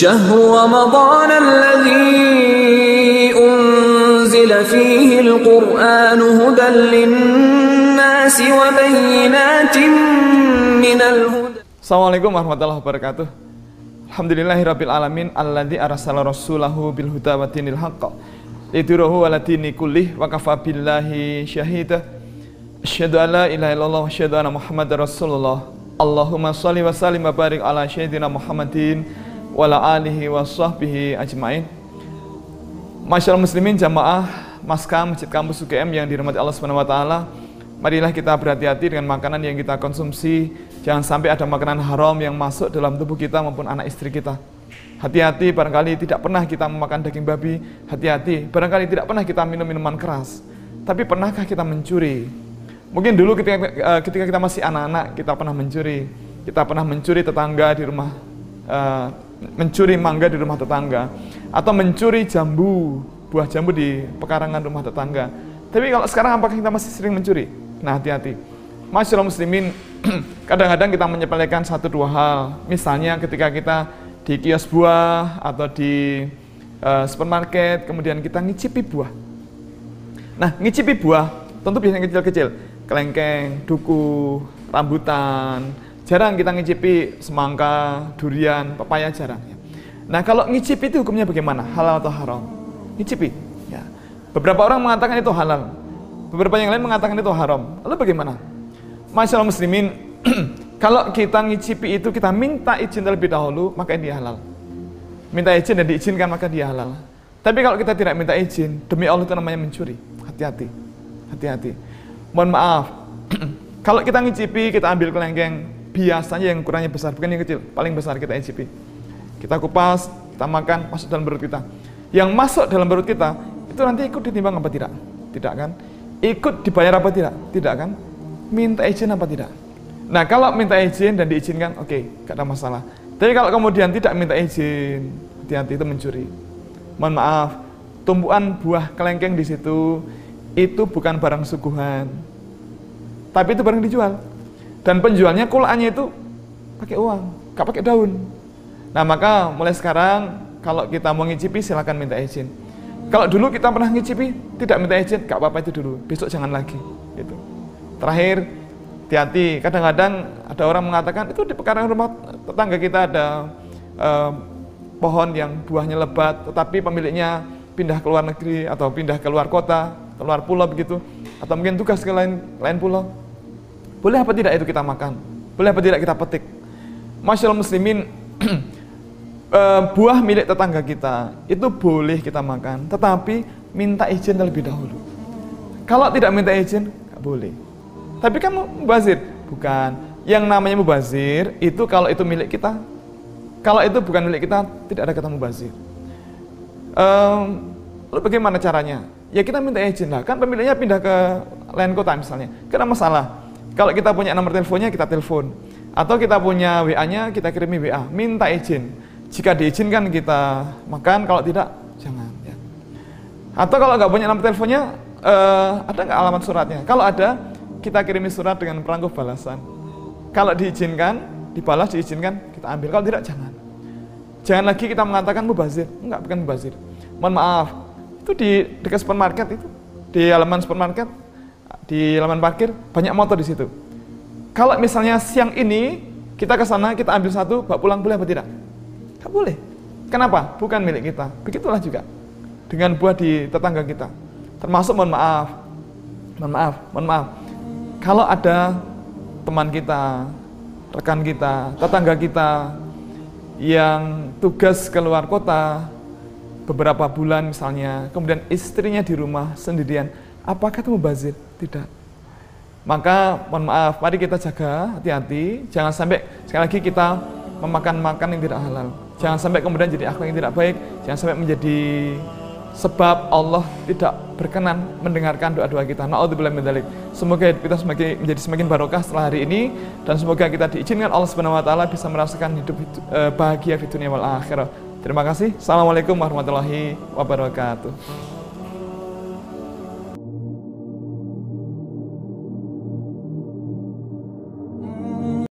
شهر رمضان الذي أنزل فيه القرآن هدى للناس وبينات من الهدى Assalamualaikum warahmatullahi wabarakatuh. Alhamdulillahirabbil alamin alladzi arsala rasulahu bil huda wa dinil haqq lidhirahu ala dini kullih wa kafa billahi syahida. Asyhadu an la ilaha illallah wa asyhadu anna Muhammadar Rasulullah. Allahumma shalli wa sallim wa barik ala sayyidina Muhammadin wa ala alihi wa sahbihi ajmain. Masyaallah muslimin jamaah Maskam Masjid Kampus UGM yang dirahmati Allah Subhanahu wa taala. Marilah kita berhati-hati dengan makanan yang kita konsumsi. Jangan sampai ada makanan haram yang masuk dalam tubuh kita maupun anak istri kita. Hati-hati barangkali tidak pernah kita memakan daging babi. Hati-hati barangkali tidak pernah kita minum minuman keras. Tapi pernahkah kita mencuri? Mungkin dulu ketika, eh, ketika kita masih anak-anak kita pernah mencuri. Kita pernah mencuri tetangga di rumah, eh, mencuri mangga di rumah tetangga, atau mencuri jambu, buah jambu di pekarangan rumah tetangga. Tapi kalau sekarang apakah kita masih sering mencuri? Nah hati-hati. Masyaallah muslimin, kadang-kadang kita menyepelekan satu dua hal. Misalnya ketika kita di kios buah atau di uh, supermarket, kemudian kita ngicipi buah. Nah, ngicipi buah tentu biasanya kecil-kecil, kelengkeng, duku, rambutan. Jarang kita ngicipi semangka, durian, pepaya jarang. Nah, kalau ngicipi itu hukumnya bagaimana? Halal atau haram? Ngicipi. Ya. Beberapa orang mengatakan itu halal. Beberapa yang lain mengatakan itu haram. Lalu bagaimana? Masyaallah muslimin, kalau kita ngicipi itu kita minta izin terlebih dahulu, maka ini halal. Minta izin dan diizinkan maka dia halal. Tapi kalau kita tidak minta izin, demi Allah itu namanya mencuri. Hati-hati. Hati-hati. Mohon maaf. kalau kita ngicipi, kita ambil kelengkeng, biasanya yang ukurannya besar, bukan yang kecil, paling besar kita icipi. Kita kupas, kita makan, masuk dalam perut kita. Yang masuk dalam perut kita, itu nanti ikut ditimbang apa tidak? Tidak kan? Ikut dibayar apa tidak? Tidak kan? Minta izin apa tidak? Nah kalau minta izin dan diizinkan, oke, okay, gak ada masalah. Tapi kalau kemudian tidak minta izin, hati-hati itu mencuri. Mohon maaf, tumpuan buah kelengkeng di situ itu bukan barang suguhan, tapi itu barang dijual. Dan penjualnya kulaannya itu pakai uang, gak pakai daun. Nah maka mulai sekarang kalau kita mau ngicipi silakan minta izin. Kalau dulu kita pernah ngicipi tidak minta izin, gak apa-apa itu dulu. Besok jangan lagi. Gitu. Terakhir, hati-hati. Kadang-kadang ada orang mengatakan itu di pekarangan rumah tetangga kita ada eh, pohon yang buahnya lebat, tetapi pemiliknya pindah ke luar negeri atau pindah ke luar kota, ke luar pulau begitu, atau mungkin tugas ke lain lain pulau. Boleh apa tidak itu kita makan? Boleh apa tidak kita petik? Masya Allah muslimin, eh, buah milik tetangga kita itu boleh kita makan, tetapi minta izin terlebih dahulu. Kalau tidak minta izin, nggak boleh. Tapi kamu mubazir? Bukan. Yang namanya mubazir itu kalau itu milik kita. Kalau itu bukan milik kita, tidak ada kata mubazir. Um, lalu bagaimana caranya? Ya kita minta izin lah. Kan pemiliknya pindah ke lain kota misalnya. Karena masalah. Kalau kita punya nomor teleponnya, kita telepon. Atau kita punya WA-nya, kita kirimi WA. Minta izin. Jika diizinkan kita makan, kalau tidak, jangan. Ya. Atau kalau nggak punya nomor teleponnya, uh, ada nggak alamat suratnya? Kalau ada, kita kirimi surat dengan perangkuh balasan. Kalau diizinkan, dibalas diizinkan, kita ambil. Kalau tidak, jangan. Jangan lagi kita mengatakan mubazir. Enggak, bukan mubazir. Mohon maaf, itu di dekat supermarket itu, di halaman supermarket, di halaman parkir, banyak motor di situ. Kalau misalnya siang ini, kita ke sana, kita ambil satu, bawa pulang boleh apa tidak? Tidak boleh. Kenapa? Bukan milik kita. Begitulah juga dengan buah di tetangga kita. Termasuk mohon maaf, mohon maaf, mohon maaf kalau ada teman kita, rekan kita, tetangga kita yang tugas keluar kota beberapa bulan misalnya, kemudian istrinya di rumah sendirian, apakah itu mubazir? Tidak. Maka mohon maaf, mari kita jaga hati-hati, jangan sampai sekali lagi kita memakan makan yang tidak halal. Jangan sampai kemudian jadi akhlak yang tidak baik, jangan sampai menjadi sebab Allah tidak berkenan mendengarkan doa-doa kita. Nauzubillah. Semoga kita semakin menjadi semakin barokah setelah hari ini dan semoga kita diizinkan Allah Subhanahu wa taala bisa merasakan hidup bahagia di dunia wal akhirah. Terima kasih. Assalamualaikum warahmatullahi wabarakatuh.